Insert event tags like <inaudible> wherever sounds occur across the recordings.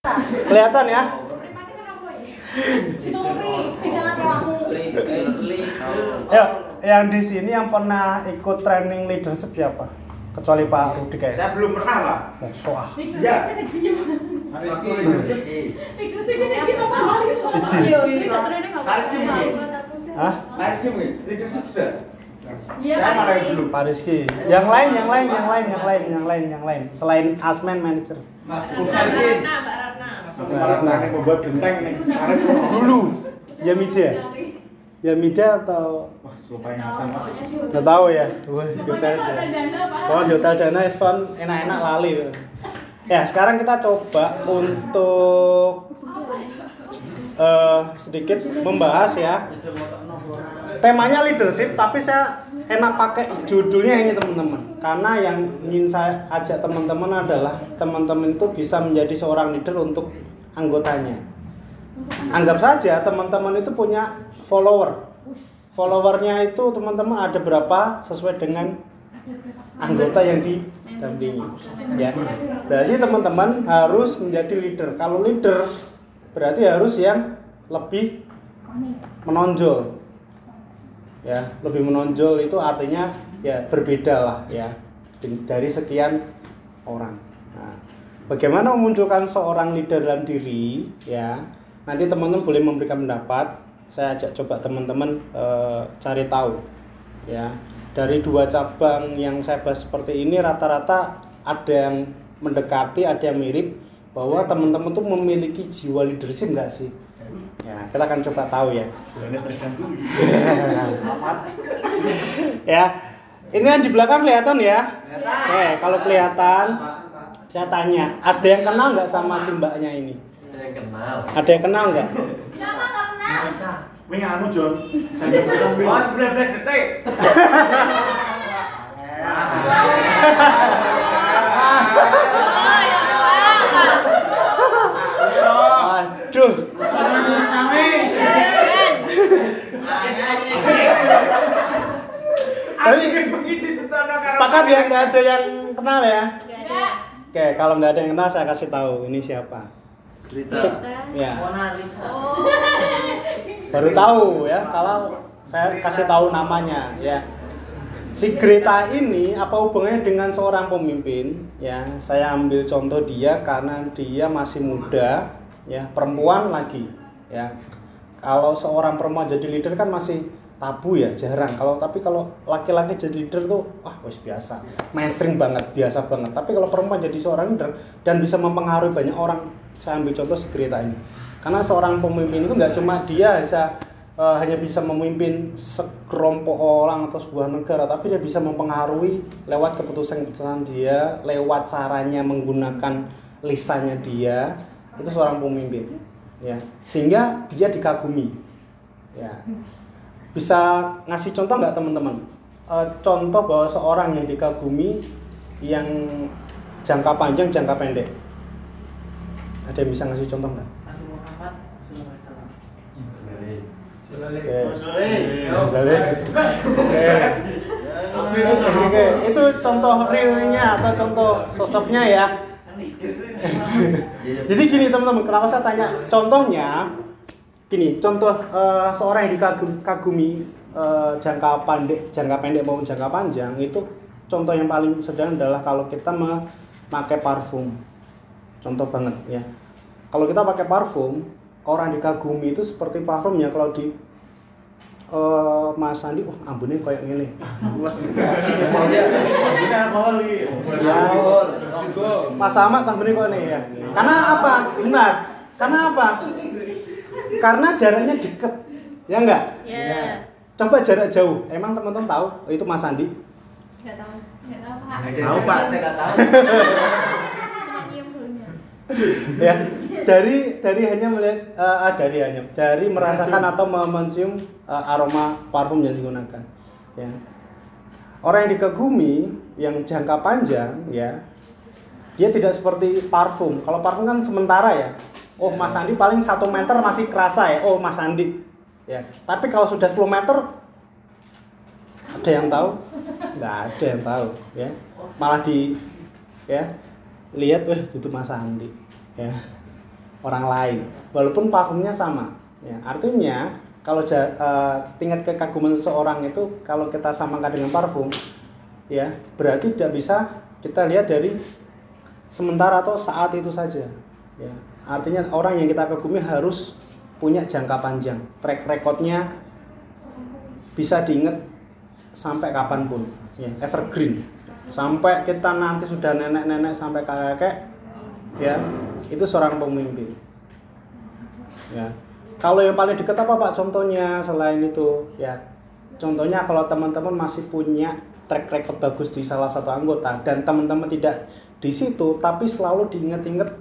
Kelihatan ya? Ya, yang di sini yang pernah ikut training leadership siapa? Kecuali Pak Rudi kayak. Saya belum pernah pak. Iya. Waktu leadership. Iya. Hah? Leadership sudah. Iya, yang belum. Pak Rizky. Yang lain, yang lain, yang lain, yang lain, yang lain, yang lain. Selain Asmen manager. Mas Mbak Pulsarkin. Ratna, Mbak Ratna. Nanti membuat genteng nih. Dulu. Yamida. Yamida atau Wah, lupa ingatan pak. nggak tahu ya. Wah, hotel Oh, di hotel dana Eston enak-enak lali. Ya, sekarang kita coba untuk eh, sedikit membahas ya. Temanya leadership, tapi saya enak pakai judulnya ini teman-teman. Karena yang ingin saya ajak teman-teman adalah teman-teman itu bisa menjadi seorang leader untuk anggotanya. Anggap saja teman-teman itu punya follower. Followernya itu teman-teman ada berapa sesuai dengan anggota yang didampingi. Ya. Berarti teman-teman harus menjadi leader. Kalau leader berarti harus yang lebih menonjol. Ya, lebih menonjol itu artinya ya berbeda lah ya dari sekian orang. Nah, bagaimana memunculkan seorang leader dalam diri ya? Nanti teman-teman boleh memberikan pendapat. Saya ajak coba teman-teman eh, cari tahu ya dari dua cabang yang saya bahas seperti ini rata-rata ada yang mendekati ada yang mirip bahwa teman-teman tuh memiliki jiwa leadership enggak sih ya kita akan coba tahu ya <laughs> ya ini yang di belakang kelihatan ya oke kalau kelihatan saya tanya ada yang kenal nggak sama si mbaknya ini Saya kenal. ada yang kenal nggak Kenapa nggak kenal? Wing anu John. Oh 19 detik. <laughs> Oh, ya Pak. aduh Tapi begitu tuh sepakat ya nggak ada yang kenal ya? Nggak ada. oke kalau nggak ada yang kenal saya kasih tahu ini siapa? Cerita. ya. Mona Lisa. Oh. baru tahu ya kalau saya kasih tahu namanya ya. Si Greta ini apa hubungannya dengan seorang pemimpin? Ya saya ambil contoh dia karena dia masih muda ya perempuan lagi ya. Kalau seorang perempuan jadi leader kan masih tabu ya jarang. Kalau tapi kalau laki-laki jadi leader tuh wah wes biasa. Mainstream banget biasa banget. Tapi kalau perempuan jadi seorang leader dan bisa mempengaruhi banyak orang saya ambil contoh si Greta ini. Karena seorang pemimpin itu nggak cuma dia bisa eh, hanya bisa memimpin sekelompok orang atau sebuah negara tapi dia bisa mempengaruhi lewat keputusan-keputusan dia lewat caranya menggunakan lisannya dia. Itu seorang pemimpin ya. Sehingga dia dikagumi ya bisa ngasih contoh nggak teman-teman Eh, contoh bahwa seorang yang dikagumi yang jangka panjang jangka pendek ada yang bisa ngasih contoh nggak. Oke. Itu contoh realnya atau contoh sosoknya ya. <laughs> Jadi gini teman-teman, kenapa saya tanya contohnya? Gini, contoh eh, seorang yang dikagumi eh, jangka pendek, jangka pendek maupun jangka panjang itu contoh yang paling sederhana adalah kalau kita memakai parfum. Contoh banget ya. Kalau kita pakai parfum, orang dikagumi itu seperti parfumnya kalau di eh, Mas Andi, wah kayak. Ini alkohol iki. Ya, Mas Ahmad ambunnya kok nih ya. Karena apa? Benar. Karena apa? Karena jaraknya deket. Ya enggak? Ya. Coba jarak jauh. Emang teman-teman tahu itu Mas Andi? Nggak tahu. Nggak tahu Pak. Tahu Pak, saya nggak tahu. <laughs> Ya dari dari hanya melihat eh, ah, dari hanya dari merasakan atau mencium eh, aroma parfum yang digunakan ya orang yang dikagumi yang jangka panjang ya dia tidak seperti parfum kalau parfum kan sementara ya oh Mas Andi paling satu meter masih kerasa ya? Oh Mas Andi. Ya. Tapi kalau sudah 10 meter ada yang tahu? Nggak ada yang tahu ya. Malah di ya lihat weh itu Mas Andi ya. Orang lain. Walaupun parfumnya sama ya. Artinya kalau ja- eh, tingkat kekaguman seseorang itu kalau kita samakan dengan parfum ya berarti tidak bisa kita lihat dari sementara atau saat itu saja ya artinya orang yang kita kagumi harus punya jangka panjang. Track recordnya bisa diingat sampai kapan pun. Ya evergreen. Sampai kita nanti sudah nenek-nenek sampai kakek ya itu seorang pemimpin. Ya. Kalau yang paling dekat apa pak contohnya selain itu? Ya contohnya kalau teman-teman masih punya track record bagus di salah satu anggota dan teman-teman tidak di situ tapi selalu diingat-ingat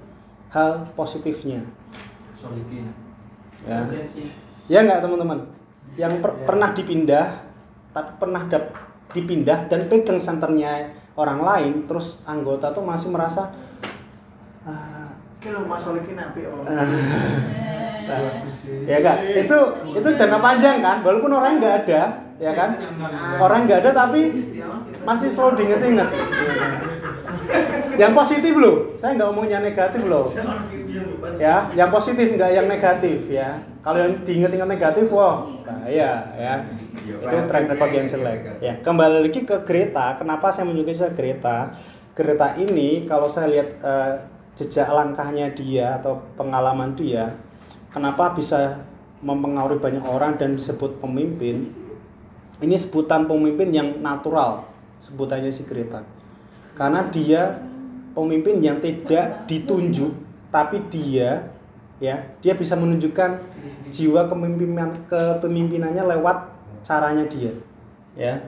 hal positifnya. Solikin. ya. Ya nggak teman-teman? Yang per- pernah dipindah tapi pernah dap- dipindah dan pegang senternya orang lain terus anggota tuh masih merasa Kalau Mas Solikin api <laughs> ya kan itu itu jangka panjang kan? Walaupun orang nggak ada ya kan? Orang nggak ada tapi masih selalu diinget-inget <laughs> yang positif loh. Saya nggak ngomongnya negatif loh. Ya yang positif nggak yang negatif ya. Kalau yang diinget-inget negatif wah bahaya ya. Itu track record yang jelek ya. kembali lagi ke Greta kenapa saya menyukai Greta Greta ini kalau saya lihat eh, jejak langkahnya dia atau pengalaman dia kenapa bisa mempengaruhi banyak orang dan disebut pemimpin? Ini sebutan pemimpin yang natural sebutannya si Greta karena dia pemimpin yang tidak ditunjuk tapi dia ya dia bisa menunjukkan jiwa kepemimpinan kepemimpinannya lewat caranya dia ya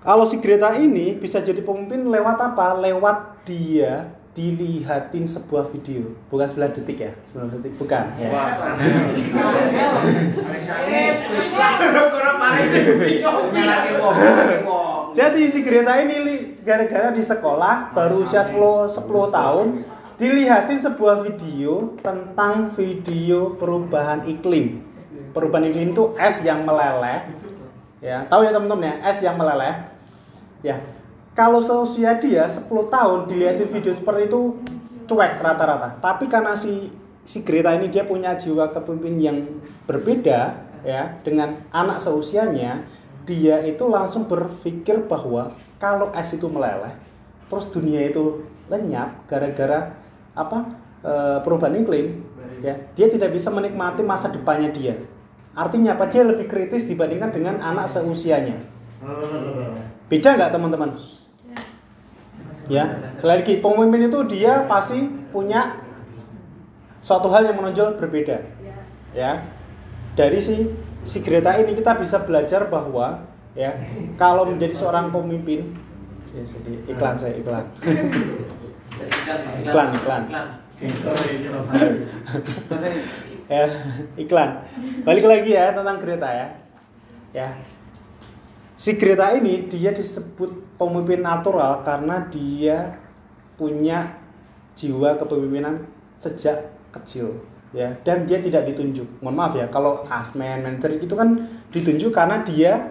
kalau si Greta ini bisa jadi pemimpin lewat apa lewat dia dilihatin sebuah video bukan 9 detik ya 9 detik bukan ya. Jadi si Greta ini li- gara-gara di sekolah baru usia 10 10 tahun dilihatin sebuah video tentang video perubahan iklim. Perubahan iklim itu es yang meleleh. Ya, tahu ya teman-teman ya, es yang meleleh. Ya. Kalau seusia dia 10 tahun dilihatin video seperti itu cuek rata-rata. Tapi karena si si Greta ini dia punya jiwa kepemimpin yang berbeda ya dengan anak seusianya, dia itu langsung berpikir bahwa kalau es itu meleleh, terus dunia itu lenyap gara-gara apa e, perubahan iklim, ya dia tidak bisa menikmati masa depannya dia. Artinya apa? Dia lebih kritis dibandingkan dengan anak seusianya. Beda nggak teman-teman? Ya, lagi pemimpin itu dia pasti punya suatu hal yang menonjol berbeda. Ya, dari si si Greta ini kita bisa belajar bahwa ya kalau menjadi seorang pemimpin ya, jadi iklan saya iklan. Iklan iklan. Ya iklan. Balik lagi ya tentang Greta ya. Ya. Si Greta ini dia disebut pemimpin natural karena dia punya jiwa kepemimpinan sejak kecil ya dan dia tidak ditunjuk. Mohon maaf ya kalau asmen manager itu kan ditunjuk karena dia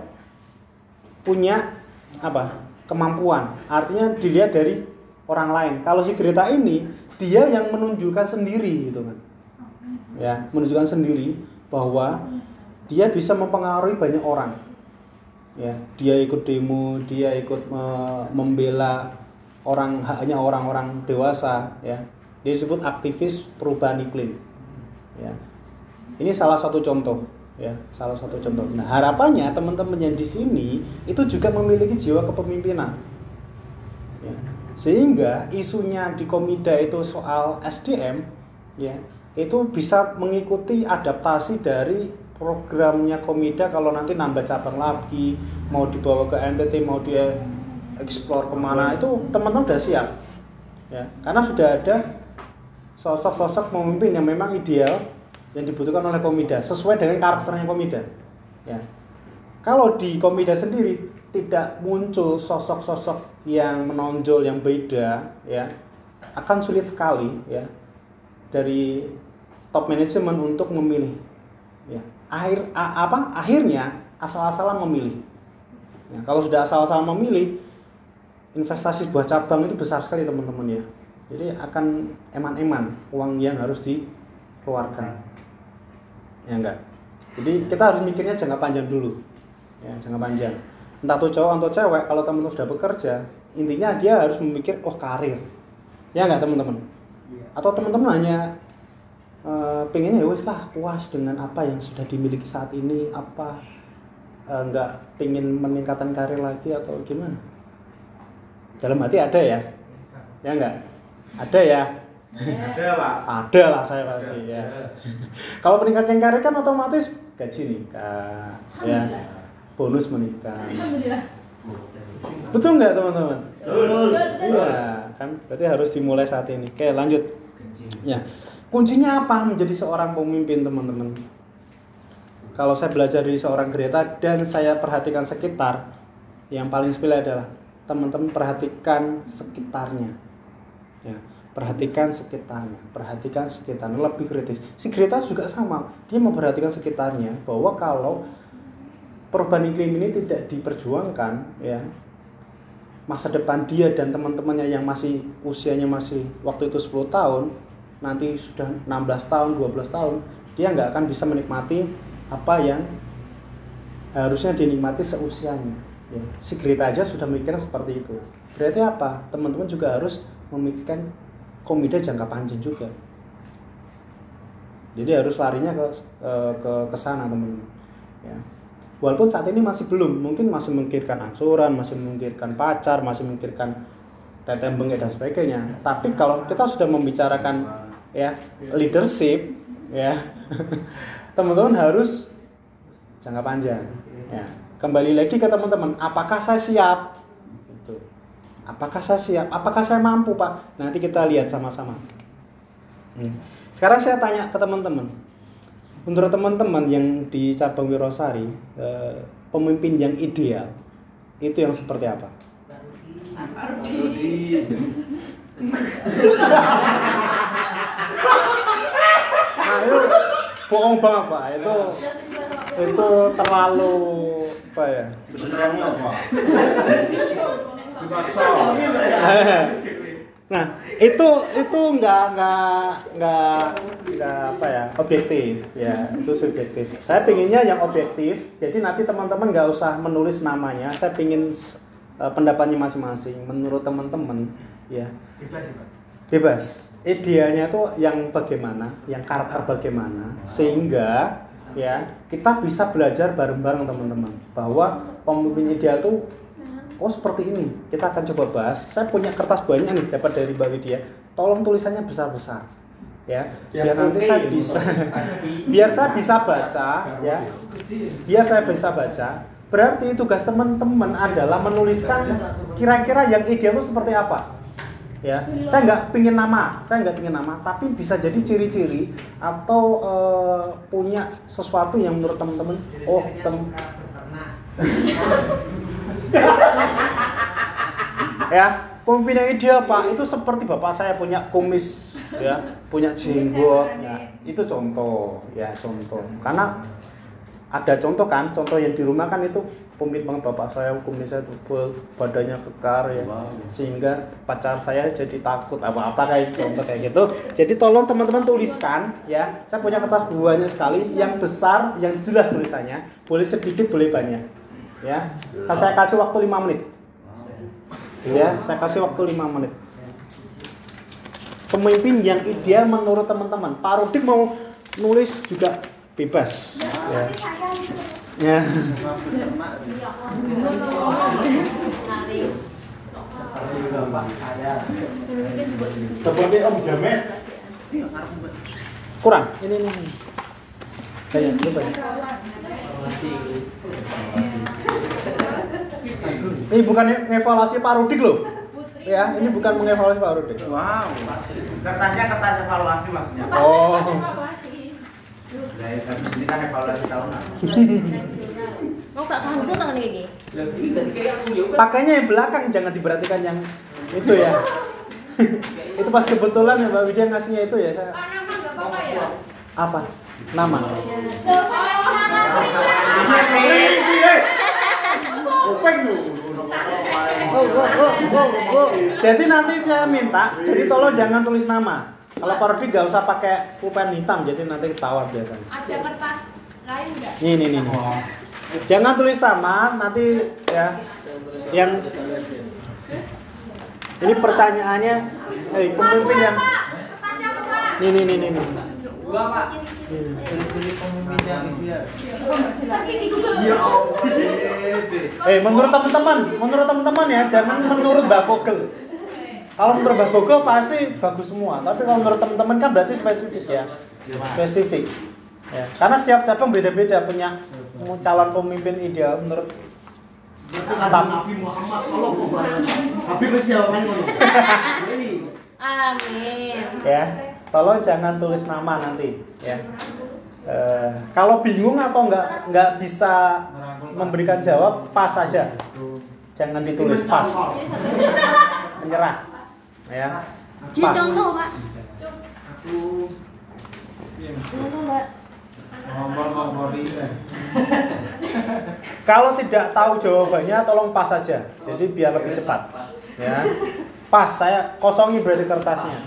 punya apa kemampuan. Artinya dilihat dari orang lain. Kalau si Greta ini dia yang menunjukkan sendiri gitu kan. Ya menunjukkan sendiri bahwa dia bisa mempengaruhi banyak orang. Ya dia ikut demo dia ikut me- membela orang haknya orang-orang dewasa ya. Dia disebut aktivis perubahan iklim ya. Ini salah satu contoh ya salah satu contoh. Nah harapannya teman-teman yang di sini itu juga memiliki jiwa kepemimpinan. Ya. sehingga isunya di komida itu soal SDM ya itu bisa mengikuti adaptasi dari programnya komida kalau nanti nambah cabang lagi mau dibawa ke NTT mau dia explore ke mana itu teman-teman udah siap. Ya. Karena sudah ada sosok-sosok pemimpin yang memang ideal yang dibutuhkan oleh komida sesuai dengan karakternya komida. Ya. Kalau di komida sendiri tidak muncul sosok-sosok yang menonjol yang beda ya akan sulit sekali ya dari top manajemen untuk memilih ya. Akhir a- apa akhirnya asal-asalan memilih. Ya, kalau sudah asal-asalan memilih investasi sebuah cabang itu besar sekali teman-teman ya Jadi akan eman-eman uang yang harus dikeluarkan. Ya enggak. Jadi kita harus mikirnya jangka panjang dulu. Ya, jangka panjang. Entah tuh cowok atau cewek, kalau teman-teman sudah bekerja, intinya dia harus memikir oh karir. Ya enggak teman-teman? Atau teman-teman hanya eh, pengennya ya wes lah puas dengan apa yang sudah dimiliki saat ini, apa eh, enggak pengen meningkatkan karir lagi atau gimana? Dalam hati ada ya? Ya enggak? Ada ya? Ada, Pak. Ada lah saya pasti ya. Kalau peningkatan karir kan otomatis gaji nikah, ya bonus menikah. Betul nggak teman-teman? Betul. Iya, kan berarti harus dimulai saat ini. Oke, lanjut. Ya, kuncinya apa menjadi seorang pemimpin teman-teman? Kalau saya belajar dari seorang Greta dan saya perhatikan sekitar, yang paling sepele adalah teman-teman perhatikan sekitarnya. Ya, perhatikan sekitarnya, perhatikan sekitarnya lebih kritis. Si Greta juga sama, dia memperhatikan sekitarnya bahwa kalau perubahan iklim ini tidak diperjuangkan, ya masa depan dia dan teman-temannya yang masih usianya masih waktu itu 10 tahun nanti sudah 16 tahun 12 tahun dia nggak akan bisa menikmati apa yang harusnya dinikmati seusianya ya. si Greta aja sudah mikir seperti itu berarti apa teman-teman juga harus memikirkan komida jangka panjang juga. Jadi harus larinya ke eh, ke ke sana teman-teman. Ya. Walaupun saat ini masih belum mungkin masih memikirkan angsuran masih memikirkan pacar masih memikirkan teteh bengek dan sebagainya. Tapi kalau kita sudah membicarakan ya leadership ya <laughs> teman-teman harus jangka panjang. Ya. Kembali lagi ke teman-teman apakah saya siap. Apakah saya siap? Apakah saya mampu pak? Nanti kita lihat sama-sama. Hmm. sekarang saya tanya ke teman-teman. Menurut teman-teman yang di cabang Wirosari eh, pemimpin yang ideal itu yang seperti apa? Rudi. itu bohong banget pak. Itu itu terlalu apa ya? Beneran apa? Nah itu itu nggak nggak nggak nggak apa ya objektif ya itu subjektif. Saya pinginnya yang objektif jadi nanti teman-teman nggak usah menulis namanya saya pingin eh, pendapatnya masing-masing menurut teman-teman ya. Bebas, bebas. Idealnya tuh yang bagaimana yang karakter bagaimana sehingga ya kita bisa belajar bareng-bareng teman-teman. Bahwa pemimpin ideal tuh oh seperti ini. Kita akan coba bahas. Saya punya kertas banyak nih dapat dari Mbak Widya. Tolong tulisannya besar-besar ya. Biar nanti saya bisa <laughs> biar saya bisa baca ya. Biar saya bisa baca. Berarti tugas teman-teman adalah menuliskan kira-kira yang ideal itu seperti apa ya. Saya nggak pingin nama saya nggak pingin nama tapi bisa jadi ciri-ciri atau eh, punya sesuatu yang menurut teman-teman oh tem <laughs> <laughs> ya pemimpin yang ideal pak itu seperti bapak saya punya kumis ya punya jenggot. ya itu contoh ya contoh. Karena ada contoh kan contoh yang di rumah kan itu pemimpin banget bapak saya kumisnya tebal badannya kekar ya. Sehingga pacar saya jadi takut apa apa kayak contoh kayak gitu. Jadi tolong teman-teman tuliskan ya. Saya punya kertas banyak sekali yang besar yang jelas tulisannya. Boleh sedikit boleh banyak ya. Saya kasih waktu 5 menit. Ya saya kasih waktu 5 menit. Pemimpin yang ideal menurut teman-teman. Pak Rudik mau nulis juga bebas. Ya. Ya. Seperti Om Jamet. kurang. Ini ini ini. banyak ini banyak ini bukan ngevaluasi Pak Rudik loh ya ini bukan mengevaluasi Pak Rudik Wow. Kertasnya kertas evaluasi maksudnya. oh Nah, ya, tapi sini kan evaluasi tahunan. Mau gak kanku tangan iki. Lah ini tadi kayak aku ya kan. pakainya yang belakang jangan diperhatikan yang itu ya <laughs> itu pas kebetulan ya Mbak Widya ngasihnya itu ya saya Nama enggak apa-apa ya? apa nama Nama sih. Kuping. Jadi nanti saya minta, jadi tolong jangan tulis nama. Kalau parodi nggak usah pakai pulpen hitam, jadi nanti ketahuan biasanya. Ada kertas lain nggak? Nih, nih, nih. Jangan tulis nama, nanti ya. Yang ini pertanyaannya, eh pemimpin yang nih, nih, nih. nih. Dua pak. Ya Eh, menurut teman-teman, menurut teman-teman ya, jangan menurut Mbak Google. Kalau menurut Mbak Google pasti bagus semua, tapi kalau menurut teman-teman kan berarti spesifik ya. Spesifik. Ya, karena setiap cabang beda-beda punya calon pemimpin ideal menurut staf. Nabi Muhammad sallallahu alaihi wasallam. Amin. Ya, tolong jangan tulis nama nanti ya. Eh, kalau bingung atau nggak nggak bisa memberikan jawab, pas saja. Jangan ditulis pas. Menyerah. Ya. Pas. contoh, Pak. Aku Contoh, Mbak. ngomong-ngomong ini. <laughs> Kalau tidak tahu jawabannya, tolong pas saja. Jadi biar lebih cepat. Ya. Pas, saya kosongi berarti kertasnya.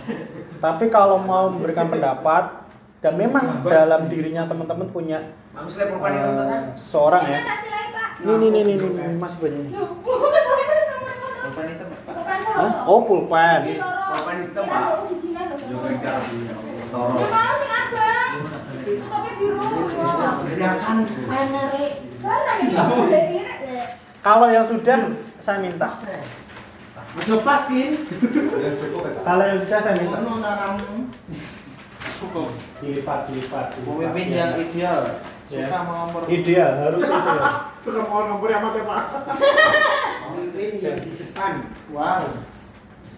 Tapi kalau mau memberikan pendapat dan memang dalam dirinya teman-teman punya eh, seseorang ya. Ini nih nih nih nih, nih masih banyak. nih. Pulpen itu Pak. Hah? Oh pulpen. Pulpen itu Pak. Yo beda. Toro. Bedakan Kalau yang sudah saya minta. Kalau yang sudah saya minta. Naramu. Dilipat, dilipat. dilipat. Pemimpin yang ideal. Ya. Suka nomor. Ideal harus <laughs> ideal. Suka mau nomor yang mati Pak. Pemimpin yang di depan. Wow.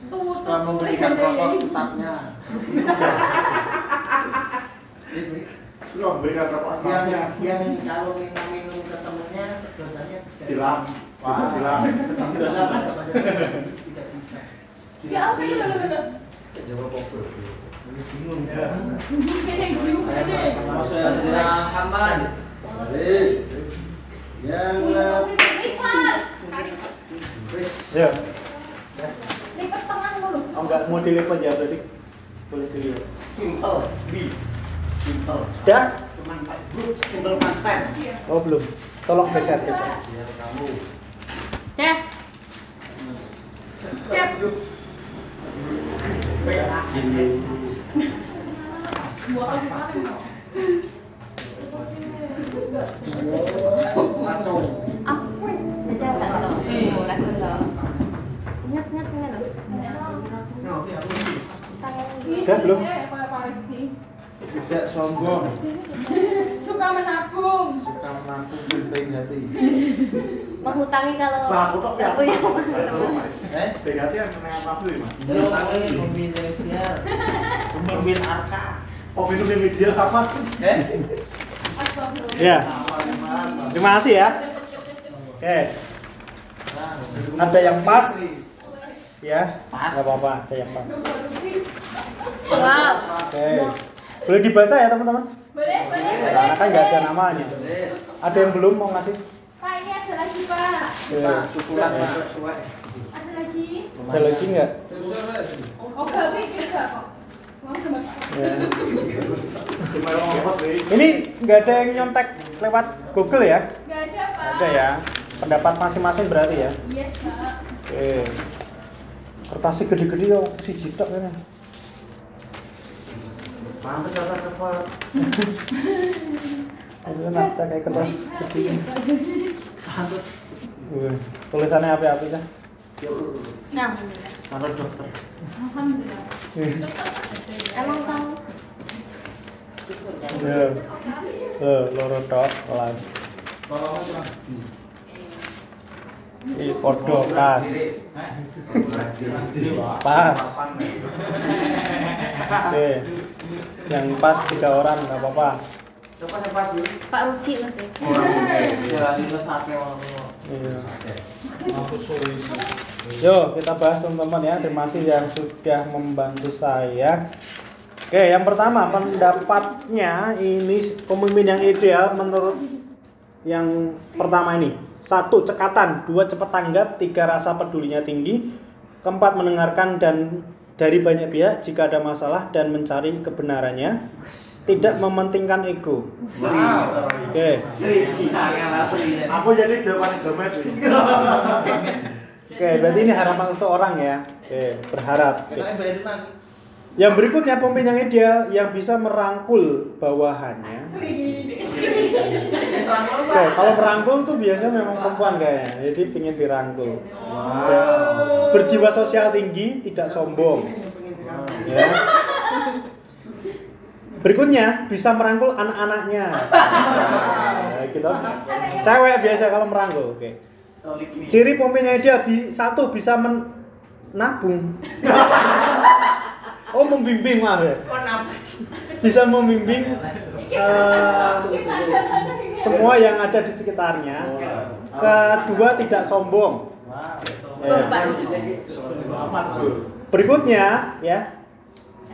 Suka memberikan rokok tetapnya. Sudah memberikan rokok yang yang kalau minum minum ke temennya sedotannya Dilam. wah Dilam. tidak bisa Ya, apa itu? jawab apa Ya. Yang Ya. Lipat tangan dulu. Oh, enggak mau dilipat ya berarti boleh dilipat. simple bi simple Sudah? cuman huruf simple Oh belum. Tolong geser geser. biar kamu Cek. Siap. PASS Dua kali Aku. Baca? Boleh. Ingat, ingat, ingat loh. no Udah, belum? Tidak sombong Suka menabung. suka menampung penting hati <laughs> Menghutangi kalau nggak punya uang. eh Berarti yang menengah ya, Mas? Tangi pemimpin ideal pemimpin arka Oh, yang media apa? eh. Ya. Terima kasih ya. Oke. Ada yang pas? Ya. Pas. Enggak apa-apa, ada yang pas. Wow. Oke. Boleh dibaca ya teman-teman? Boleh, boleh, boleh. Karena kan nggak ada namanya. Ada yang belum mau ngasih? Pak, ini ada lagi, Pak. Oke. Sukulan Pak. Ada lagi. Ada lagi nggak? Oh, gawe juga kok. Ya. Nih. Ini nggak ada yang nyontek lewat Google ya? Nggak ada, Pak. Ada ya. Pendapat masing-masing berarti ya. Yes, Pak. Oke. Kertasnya gede-gede yo si jitok kan. Pantes apa cepat. <laughs> Kan ada kayak kertas gede. Pantes. Wih, Tulisannya apa-apa ya? Nah, Kalau dokter. Alhamdulillah. emang tahu? Ya. Eh, loro tok kelas. Ih, podo pas. Pas. Oke. Yang pas tiga orang nggak apa-apa. Pas dulu. Pak Rudi mesti. Jalani lo sate orang Iya. Yo, kita bahas teman-teman ya. Terima kasih yang sudah membantu saya. Oke, yang pertama pendapatnya ini pemimpin yang ideal menurut yang pertama ini. Satu, cekatan. Dua, cepat tanggap. Tiga, rasa pedulinya tinggi. Keempat, mendengarkan dan dari banyak pihak jika ada masalah dan mencari kebenarannya. Tidak mementingkan ego. Wow. Oke. Asli. Aku jadi jawaban. Oke, berarti ini harapan seseorang ya. Oke, berharap. Oke. Yang berikutnya pemimpin yang ideal yang bisa merangkul bawahannya. Oke, kalau merangkul tuh biasanya memang perempuan kayaknya. Jadi ingin dirangkul. Berjiwa sosial tinggi, tidak sombong. Ya. Berikutnya bisa merangkul anak-anaknya. Nah, kita cewek biasa kalau merangkul. Oke. Ciri pemimpinnya dia bi satu bisa menabung. Oh membimbing mah ya. Bisa membimbing eh, semua yang ada di sekitarnya. Kedua tidak sombong. Ya. Berikutnya ya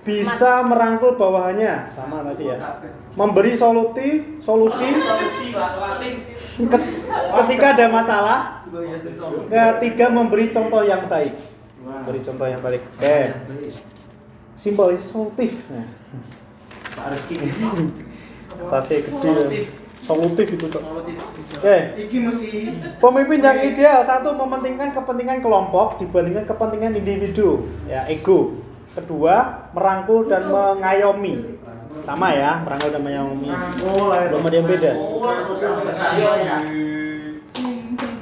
bisa merangkul bawahannya sama tadi ya. Memberi solusi solusi ketika ada masalah. Ketiga memberi contoh yang baik. Beri contoh yang baik. Oke. Simpel solutif. Nah, Pak Rizky. tasnya gede. Solutif itu kok. Oke. Iki mesti Pemimpin yang ideal satu mementingkan kepentingan kelompok dibandingkan kepentingan individu, ya ego. Kedua, merangkul dan mengayomi. Sama ya, merangkul dan mengayomi. Belum ada yang beda.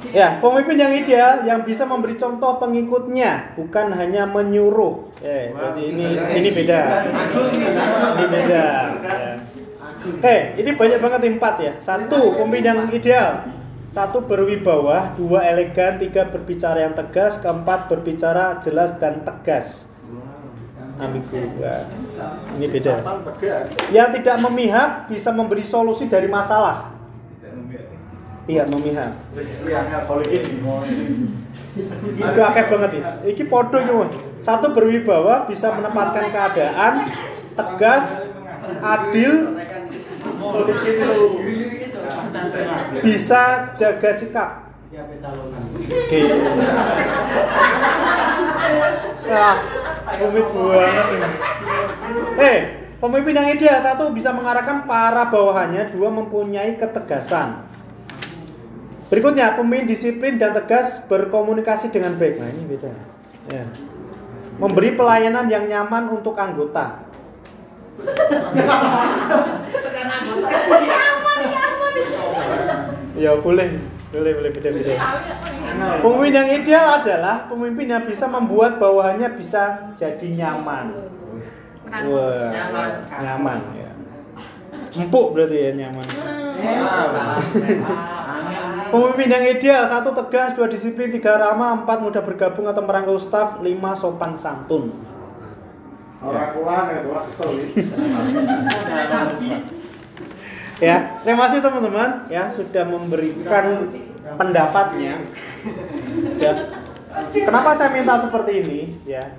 Ya, pemimpin yang ideal yang bisa memberi contoh pengikutnya, bukan hanya menyuruh. Ya, jadi ini ini beda. Ini beda. ya. Oke, ini banyak banget empat ya. Satu, pemimpin yang ideal. Satu berwibawa, dua elegan, tiga berbicara yang tegas, keempat berbicara jelas dan tegas. Ambigu. Wah, ini beda. Yang tidak memihak bisa memberi solusi dari masalah. Tidak memihak. Itu akeh banget ya. Iki podo iki. Satu berwibawa bisa menempatkan keadaan tegas, adil, bisa jaga sikap. Oke. <laughs> Rumit banget ini. Eh, pemimpin yang ideal satu bisa mengarahkan para bawahannya, dua mempunyai ketegasan. Berikutnya, pemimpin disiplin dan tegas berkomunikasi dengan baik. Nah, ini beda. Ya. Memberi pelayanan yang nyaman untuk anggota. Ya boleh, boleh, boleh beda-beda. Pemimpin yang ideal adalah pemimpin yang bisa membuat bawahannya bisa jadi nyaman. Wah, Nyaman. nyaman ya. Empuk berarti ya nyaman. Pemimpin yang ideal satu tegas, dua disiplin, tiga ramah, empat mudah bergabung atau merangkul staf, lima sopan santun. Orang kulan ya, nih. <laughs> Ya, terima kasih teman-teman ya sudah memberikan pendapatnya. Ya. Kenapa saya minta seperti ini? Ya,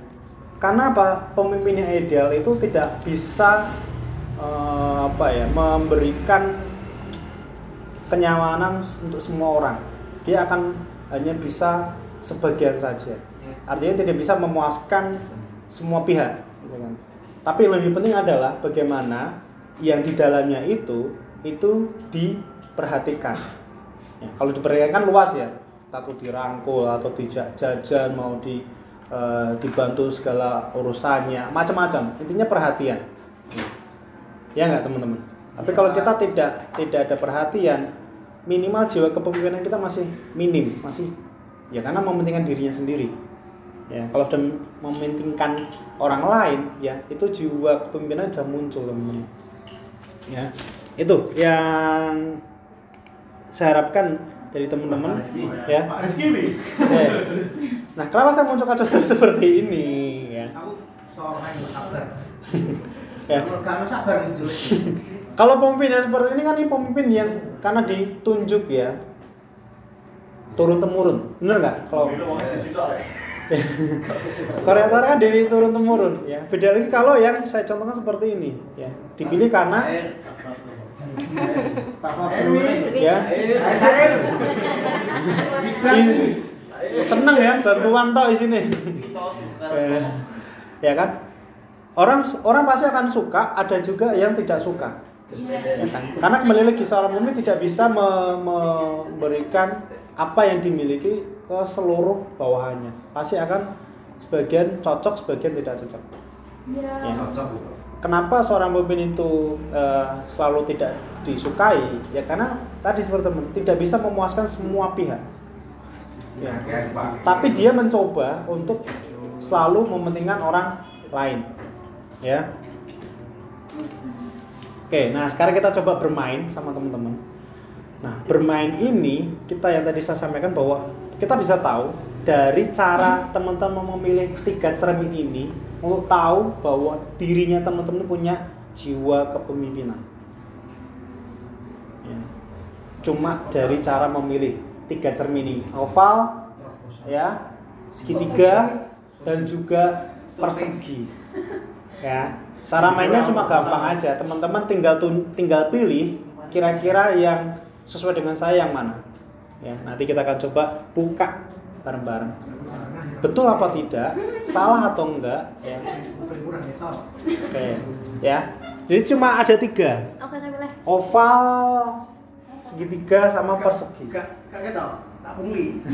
karena apa? Pemimpin yang ideal itu tidak bisa eh, apa ya memberikan kenyamanan untuk semua orang. Dia akan hanya bisa sebagian saja. Artinya tidak bisa memuaskan semua pihak. gitu kan. Tapi lebih penting adalah bagaimana yang di dalamnya itu itu diperhatikan. Ya, kalau diperhatikan luas ya, atau dirangkul atau dijajan mau di eh, dibantu segala urusannya, macam-macam. Intinya perhatian. Ya nggak teman-teman. Tapi kalau kita tidak tidak ada perhatian, minimal jiwa kepemimpinan kita masih minim, masih ya karena mementingkan dirinya sendiri. Ya, kalau sudah mementingkan orang lain, ya itu jiwa kepemimpinan sudah muncul teman-teman. Ya, itu yang saya harapkan dari teman-teman ya. Pak Rizky nih. Ya. <laughs> Nah, kenapa saya muncul contoh <laughs> seperti ini ya? aku soalnya nggak sabar. <laughs> Ya. Kalau nggak sabar. Kalau pemimpin yang seperti ini kan ini pemimpin yang karena ditunjuk ya turun temurun, bener nggak? Kalau Minum uangnya sejuta, Le. Korea Utara kan dari turun temurun ya. Beda lagi kalau yang saya contohkan seperti ini ya. Dipilih karena ya seneng ya bantuan tok di sini. Eh, ya kan? Orang orang pasti akan suka, ada juga yang tidak suka. Ya kan? Karena kembali lagi seorang mukmin tidak bisa me- memberikan apa yang dimiliki ke seluruh bawahannya. Pasti akan sebagian cocok, sebagian tidak cocok. Iya. Ya. Kenapa seorang mukmin itu eh, selalu tidak disukai? Ya karena tadi seperti teman tidak bisa memuaskan semua pihak. Ya. Tapi dia mencoba untuk selalu mementingkan orang lain. Ya. Oke, nah sekarang kita coba bermain sama teman-teman. Nah, bermain ini kita yang tadi saya sampaikan bahwa kita bisa tahu dari cara teman-teman memilih tiga cermin ini untuk tahu bahwa dirinya teman-teman punya jiwa kepemimpinan. Ya. Cuma dari cara memilih tiga cermin ini, oval, ya, segitiga, dan juga persegi. Ya, cara mainnya cuma gampang aja. Teman-teman tinggal tun- tinggal pilih kira-kira yang sesuai dengan saya yang mana. Ya, nanti kita akan coba buka bareng-bareng. Betul apa tidak? Salah atau enggak? Ya. Oke, ya. Jadi cuma ada tiga, Oke, saya boleh. oval, segitiga, sama persegi. Kak, kak kita tak pungli. <laughs>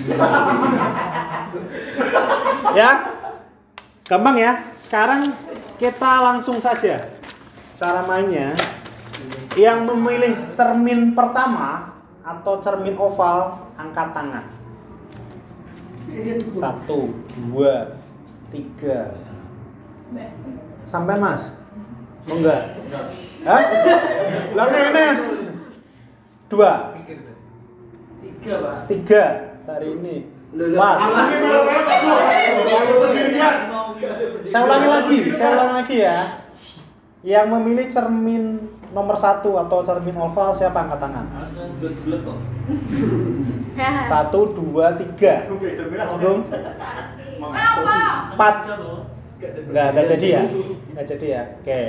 Ya, gampang ya. Sekarang kita langsung saja cara mainnya. Yang memilih cermin pertama atau cermin oval angkat tangan. Satu, dua, tiga. Sampai mas? Mau enggak? Hah? Lah ini. Dua, Tiga, Pak. tiga. Hari ini. Empat. Saya ulangi lagi, saya ulangi lagi ya. Yang memilih cermin nomor satu atau cermin oval siapa angkat tangan? <laughs> Satu, dua, tiga. Belum? Empat. Enggak, enggak jadi ya? Enggak jadi ya? Oke.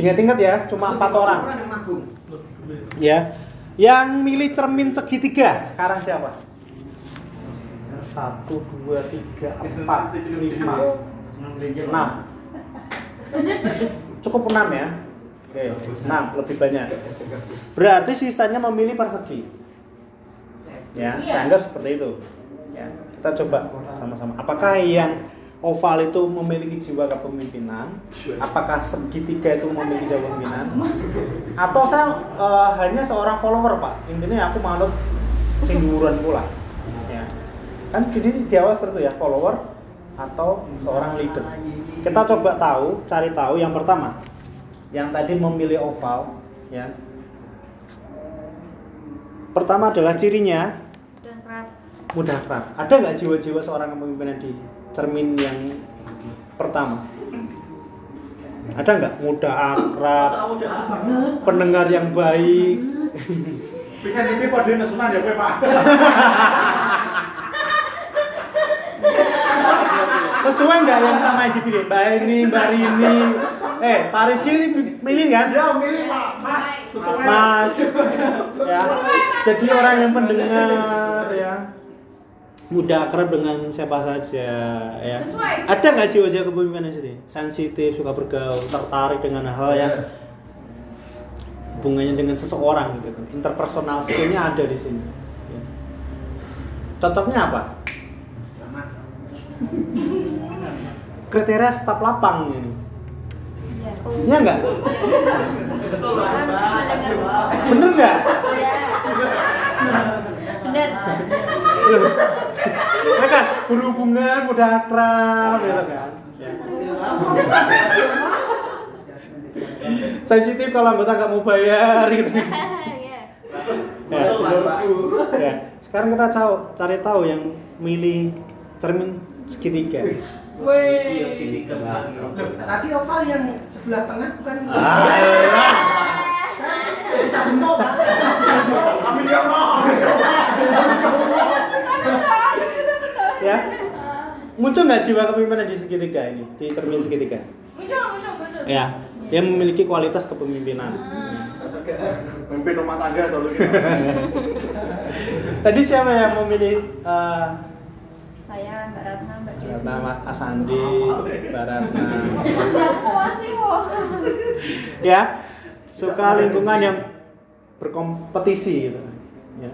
Ingat-ingat ya, cuma empat orang. Orang yang magung. Ya. Yang milih cermin segitiga sekarang siapa? Satu, dua, tiga, empat, lima, enam. Cukup enam ya? Oke, enam lebih banyak. Berarti sisanya memilih persegi. Ya, Iya. saya anggap seperti itu. Ya, kita coba sama-sama. Apakah yang oval itu memiliki jiwa kepemimpinan? Apakah segitiga itu memiliki jiwa kepemimpinan? Atau saya eh, hanya seorang follower pak? Intinya aku manut sing dhuwuran pula. Ya. Kan jadi di awal seperti itu ya, follower atau seorang leader. Kita coba tahu, cari tahu yang pertama. Yang tadi memilih oval, ya. Pertama adalah cirinya Udah kerat. mudah akrab. Ada nggak jiwa-jiwa seorang kepemimpinan di cermin yang pertama? Ada nggak mudah akrab, pendengar yang baik? Bisa nitip kode nesunan ya, kowe, Pak. Sesuai nggak yang sama yang dipilih? Mbak ini, Mbak Rini, eh Pak Rizky pilih kan? Ya, milih Pak. Mas. Mas, ya. Jadi orang yang pendengar ya mudah akrab dengan siapa saja ya. Ada nggak jiwa-jiwa kepemimpinan di sini? Sensitif, suka bergaul, tertarik dengan hal yang hubungannya dengan seseorang gitu kan. Interpersonal skillnya ada di sini. Ya. Cocoknya apa? Kriteria staf lapang ini. Iya. Nggak? Betul, Pak. Mendengar. Bener nggak? Iya. Bener. Loh. Ya kan berhubungan mudah akrab gitu kan. Ya. Sensitif kalau anggota nggak mau bayar gitu. Iya. Ya. Ya. Sekarang kita cari tahu yang milih cermin segitiga. Wih. Tadi oval yang sebelah tengah bukan Ah, kita bentuk Pak. Amin ya Allah. ya. muncul nggak jiwa kepemimpinan di segitiga ini di cermin segitiga Muncul, muncul, muncul. ya dia memiliki kualitas kepemimpinan Pemimpin rumah tangga atau lu gitu. tadi siapa yang memilih eh, Saya Mbak Ratna, Mbak Dewi. Ratna Mas Asandi sih, wah? ya suka lingkungan yang berkompetisi gitu ya.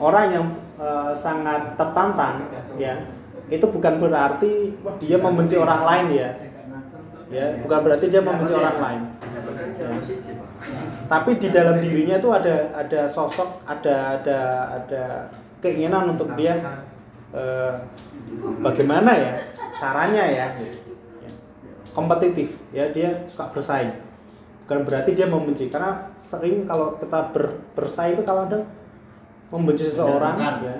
orang yang eh, sangat tertantang ya itu bukan berarti dia membenci orang lain ya ya bukan berarti dia membenci orang lain Ya. tapi di dalam dirinya itu ada ada sosok ada ada ada keinginan untuk dia eh, bagaimana ya caranya ya? Kompetitif. Ya dia suka bersaing. Bukan berarti dia membenci karena sering kalau kita ber, bersaing itu kalau ada membenci seseorang ya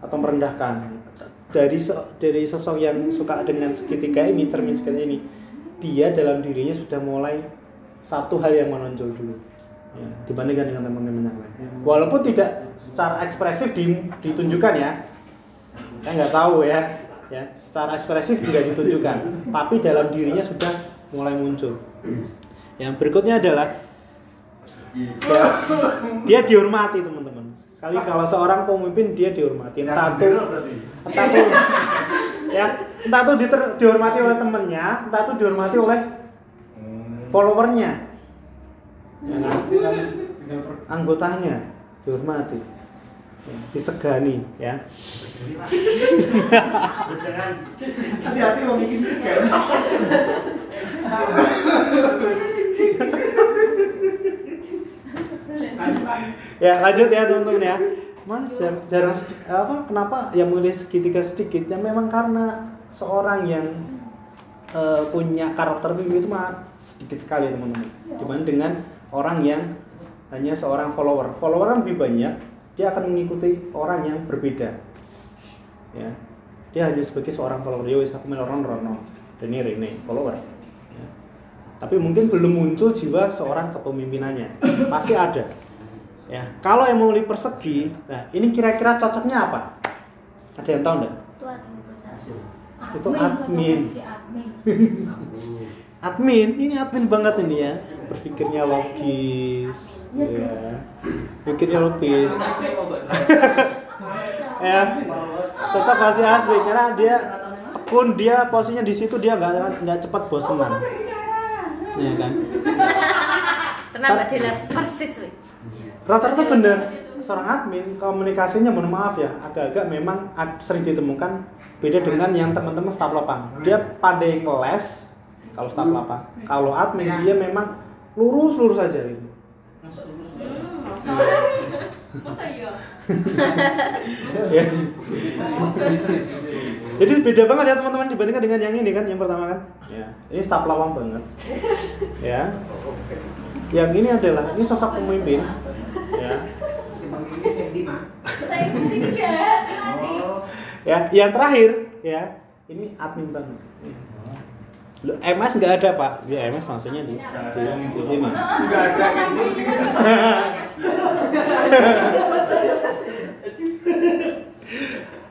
atau merendahkan. Dari se- dari sosok yang suka dengan segitiga ini cermin segitiga ini dia dalam dirinya sudah mulai satu hal yang menonjol dulu ya, dibandingkan dengan teman-teman yang lain. Walaupun tidak secara ekspresif di- ditunjukkan ya saya nggak tahu ya. Ya secara ekspresif tidak ditunjukkan tapi dalam dirinya sudah mulai muncul. Yang berikutnya adalah dia, dia dihormati teman-teman. Sekali kalau seorang pemimpin dia dihormati. Entah itu entah itu ya entah itu dihormati oleh temennya entah itu dihormati oleh followernya. Ya anggotanya dihormati disegani ya. Hati-hati mau bikin ya lanjut ya teman-teman ya. Mas jar- jarang apa kenapa yang memilih segitiga sedikit? Ya memang karena seorang yang eh, punya karakter mimpi itu mah sedikit sekali teman-teman. Dibanding dengan orang yang hanya seorang follower. Follower kan lebih banyak dia akan mengikuti orang yang berbeda. Ya. Dia hanya sebagai seorang follower. Yo wis aku melu Rono Rono. Rene Rene follower. Ya. tapi mungkin belum muncul jiwa seorang kepemimpinannya. Pasti ada. Ya. Kalau yang memilih persegi nah ini kira-kira cocoknya apa? Ada yang tahu nggak? Itu admin Itu admin. itu. Si admin. admin. Ini admin banget ini ya. Berpikirnya logis ya pikirnya logis ya. Cocok kasih asli karena dia tekun dia posisinya di situ dia nggak nggak cepat bosenan ya kan? Tenang Mbak Dela, persis wih. rata-rata bener. Seorang admin komunikasinya mohon maaf ya agak-agak memang ad- sering ditemukan beda dengan yang teman-teman staf lapang dia pandai ngeles kalau staf lapang kalau admin dia memang lurus lurus aja gitu Masa iya? Ya. jadi beda banget ya teman-teman dibandingkan dengan yang ini kan yang pertama kan? Ya ini staf lapang banget. <laughs> Ya. Yang ini adalah ini sosok pemimpin. Ya. Saya ikuti tiga, nanti. ya yang terakhir ya. Ini admin banget Loh, MS nggak ada pak? Ya MS maksudnya di di, di sini. Enggak ada <laughs>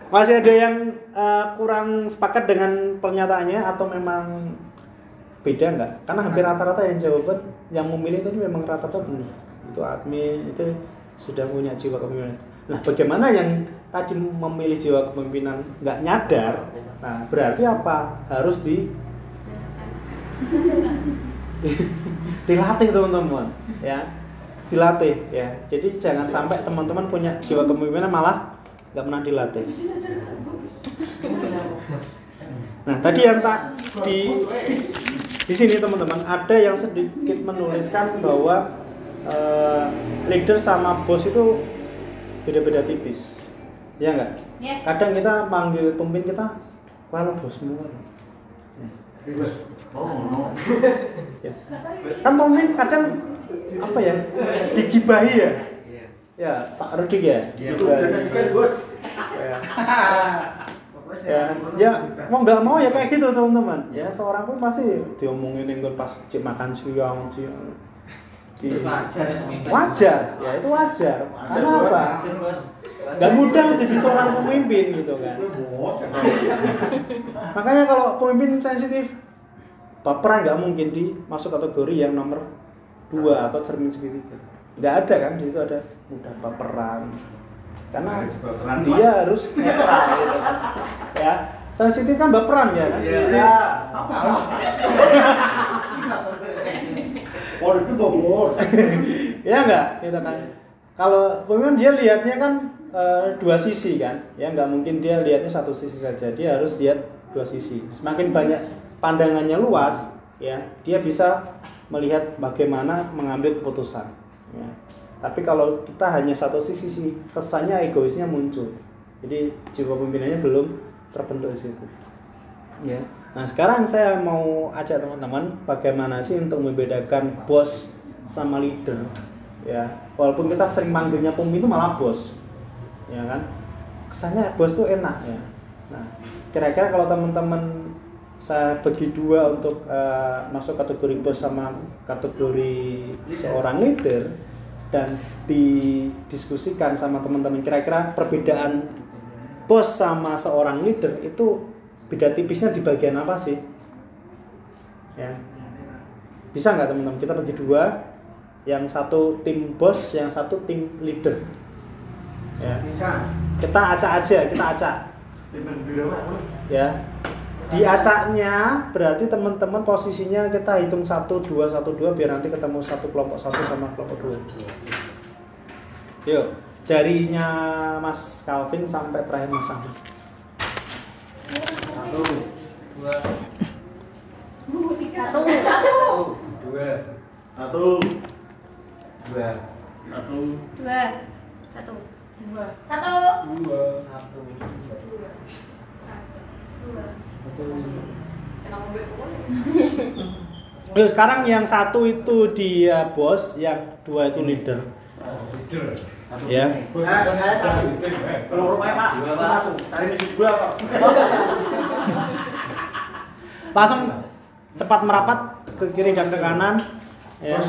masih ada yang eh, kurang sepakat dengan pernyataannya atau memang beda nggak? Karena hampir rata-rata yang jawaban yang memilih tadi memang rata-rata benar. Itu admin itu sudah punya jiwa kepemimpinan. Nah bagaimana yang tadi memilih jiwa kepemimpinan nggak nyadar? Nah berarti apa? Harus di <laughs> dilatih teman-teman ya. Dilatih ya. Jadi jangan sampai teman-teman punya jiwa kepemimpinan malah nggak pernah dilatih. Nah tadi yang tak di di sini teman-teman ada yang sedikit menuliskan bahwa eh, leader sama bos itu beda-beda tipis. Ya enggak Yes. kadang kita panggil pemimpin kita kalau bosmu. Ya. <laughs> kan pemimpin kadang apa ya? Digibahi ya? Ya Pak Rudik ya? Donasikan bos. ya. ya. ya mau nggak mau ya kayak gitu teman-teman. Ya seorang pun pasti diomongin yang pas cik makan siang siang Di- Wajar. wajar. Ya itu wajar. Karena apa? Wajar, Bos. nggak mudah jadi seorang pemimpin gitu kan. Bos. <laughs> makanya kalau pemimpin sensitif baperan nggak mungkin di masuk kategori yang nomor dua atau cermin segitiga. Nggak ada kan di situ ada mudah baperan. Karena dia harus netral gitu kan. ya sensitif kan baperan ya kan? Sensitif. Oh itu bobor. ya enggak gitu kan. Kalau pemimpin dia lihatnya kan eh, dua sisi kan. Ya nggak mungkin dia lihatnya satu sisi saja. Dia harus lihat dua sisi. Semakin banyak pandangannya luas ya dia bisa melihat bagaimana mengambil keputusan ya. tapi kalau kita hanya satu sisi sih kesannya egoisnya muncul. Jadi jiwa pemimpinannya belum terbentuk di situ. Ya. Nah sekarang saya mau ajak teman-teman bagaimana sih untuk membedakan bos sama leader ya. Walaupun kita sering manggilnya pemimpin itu malah bos ya kan? Kesannya bos tuh enak ya. Nah kira-kira kalau teman-teman saya bagi dua untuk eh, masuk kategori bos sama kategori seorang leader dan didiskusikan sama teman-teman. Kira-kira perbedaan bos sama seorang leader itu beda tipisnya di bagian apa sih? Ya. Bisa nggak teman-teman? Kita bagi dua yang satu tim bos yang satu tim leader. Ya. Bisa. kita acak aja kita acak. Ya di acaknya berarti teman-teman posisinya kita hitung satu dua satu dua biar nanti ketemu satu kelompok satu sama kelompok dua yuk darinya Mas Calvin sampai terakhir Mas Ahmad Satu, dua, Satu. dua, Satu. dua, Satu. Dua. Satu. Dua. Satu. dua, satu, Dua. Yuk sekarang yang satu itu dia bos yang dua itu leader Leader. ya saya satu. Kalau rumahnya Pak, satu. Misi dua kok. <laughs> langsung cepat merapat ke kiri dan ke kanan ya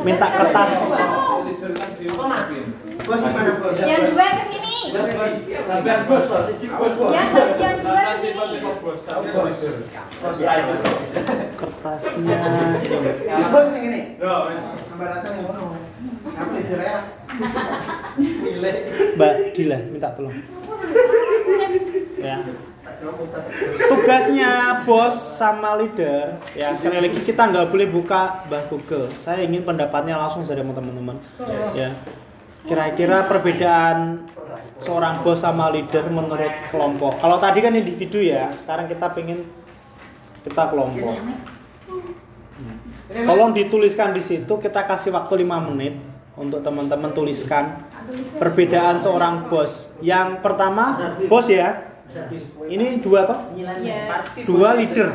minta kertas kan? Yang dua ke sini. Sampean bos, Pak. Siji bos, dua sini. ya. kertasnya bos Gambar ngono. Aku ya. milih. Mbak Dila minta tolong ya tugasnya bos sama leader ya sekali lagi kita nggak boleh buka Mbah Google saya ingin pendapatnya langsung dari teman-teman ya kira-kira perbedaan seorang bos sama leader menurut kelompok. Kalau tadi kan individu ya sekarang kita pengen kita kelompok. Tolong dituliskan di situ kita kasih waktu 5 menit untuk teman-teman tuliskan perbedaan seorang bos. Yang pertama bos ya. Ini dua toh? Ya. dua leader.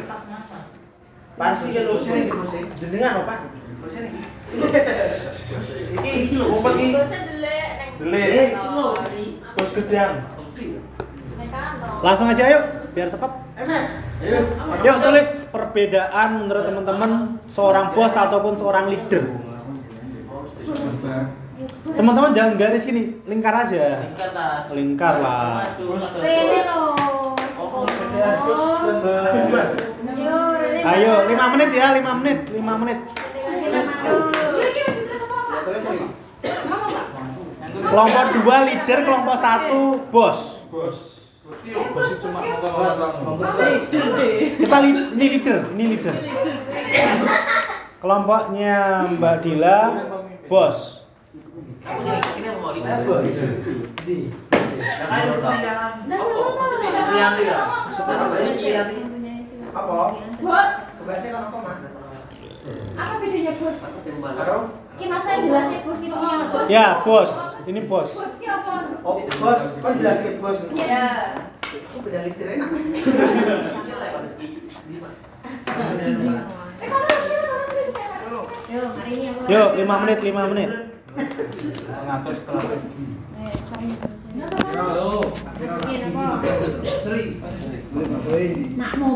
Pasti ya lu sini bos. Jenengan apa? Bos. Iki iki lho. Delik. Gedang. Langsung aja yuk biar cepat Emek. yuk tulis perbedaan menurut teman-teman seorang bos ataupun seorang leader teman-teman jangan garis gini lingkar aja Lingkar lah. Loh. Ayo 5 menit ya 5 menit 5 menit. Kelompok dua leader kelompok satu bos Bos. Bos itu cuma ngomong-ngomong. kita li- ini leader ini leader kelompoknya Mbak Dila bos Apa? Bos, kan mah? apa bedanya bos? Karo Ki masa jelasin bos gitu ya, bos. ya bos ini bos Bos ki apa? Oh, bos, kok jelas ke bos? Ya. Aku beda enak. <laughs> Eh, ini aku. yuk 5 menit 5 menit ngatur setelah Eh? Seri. Nak mau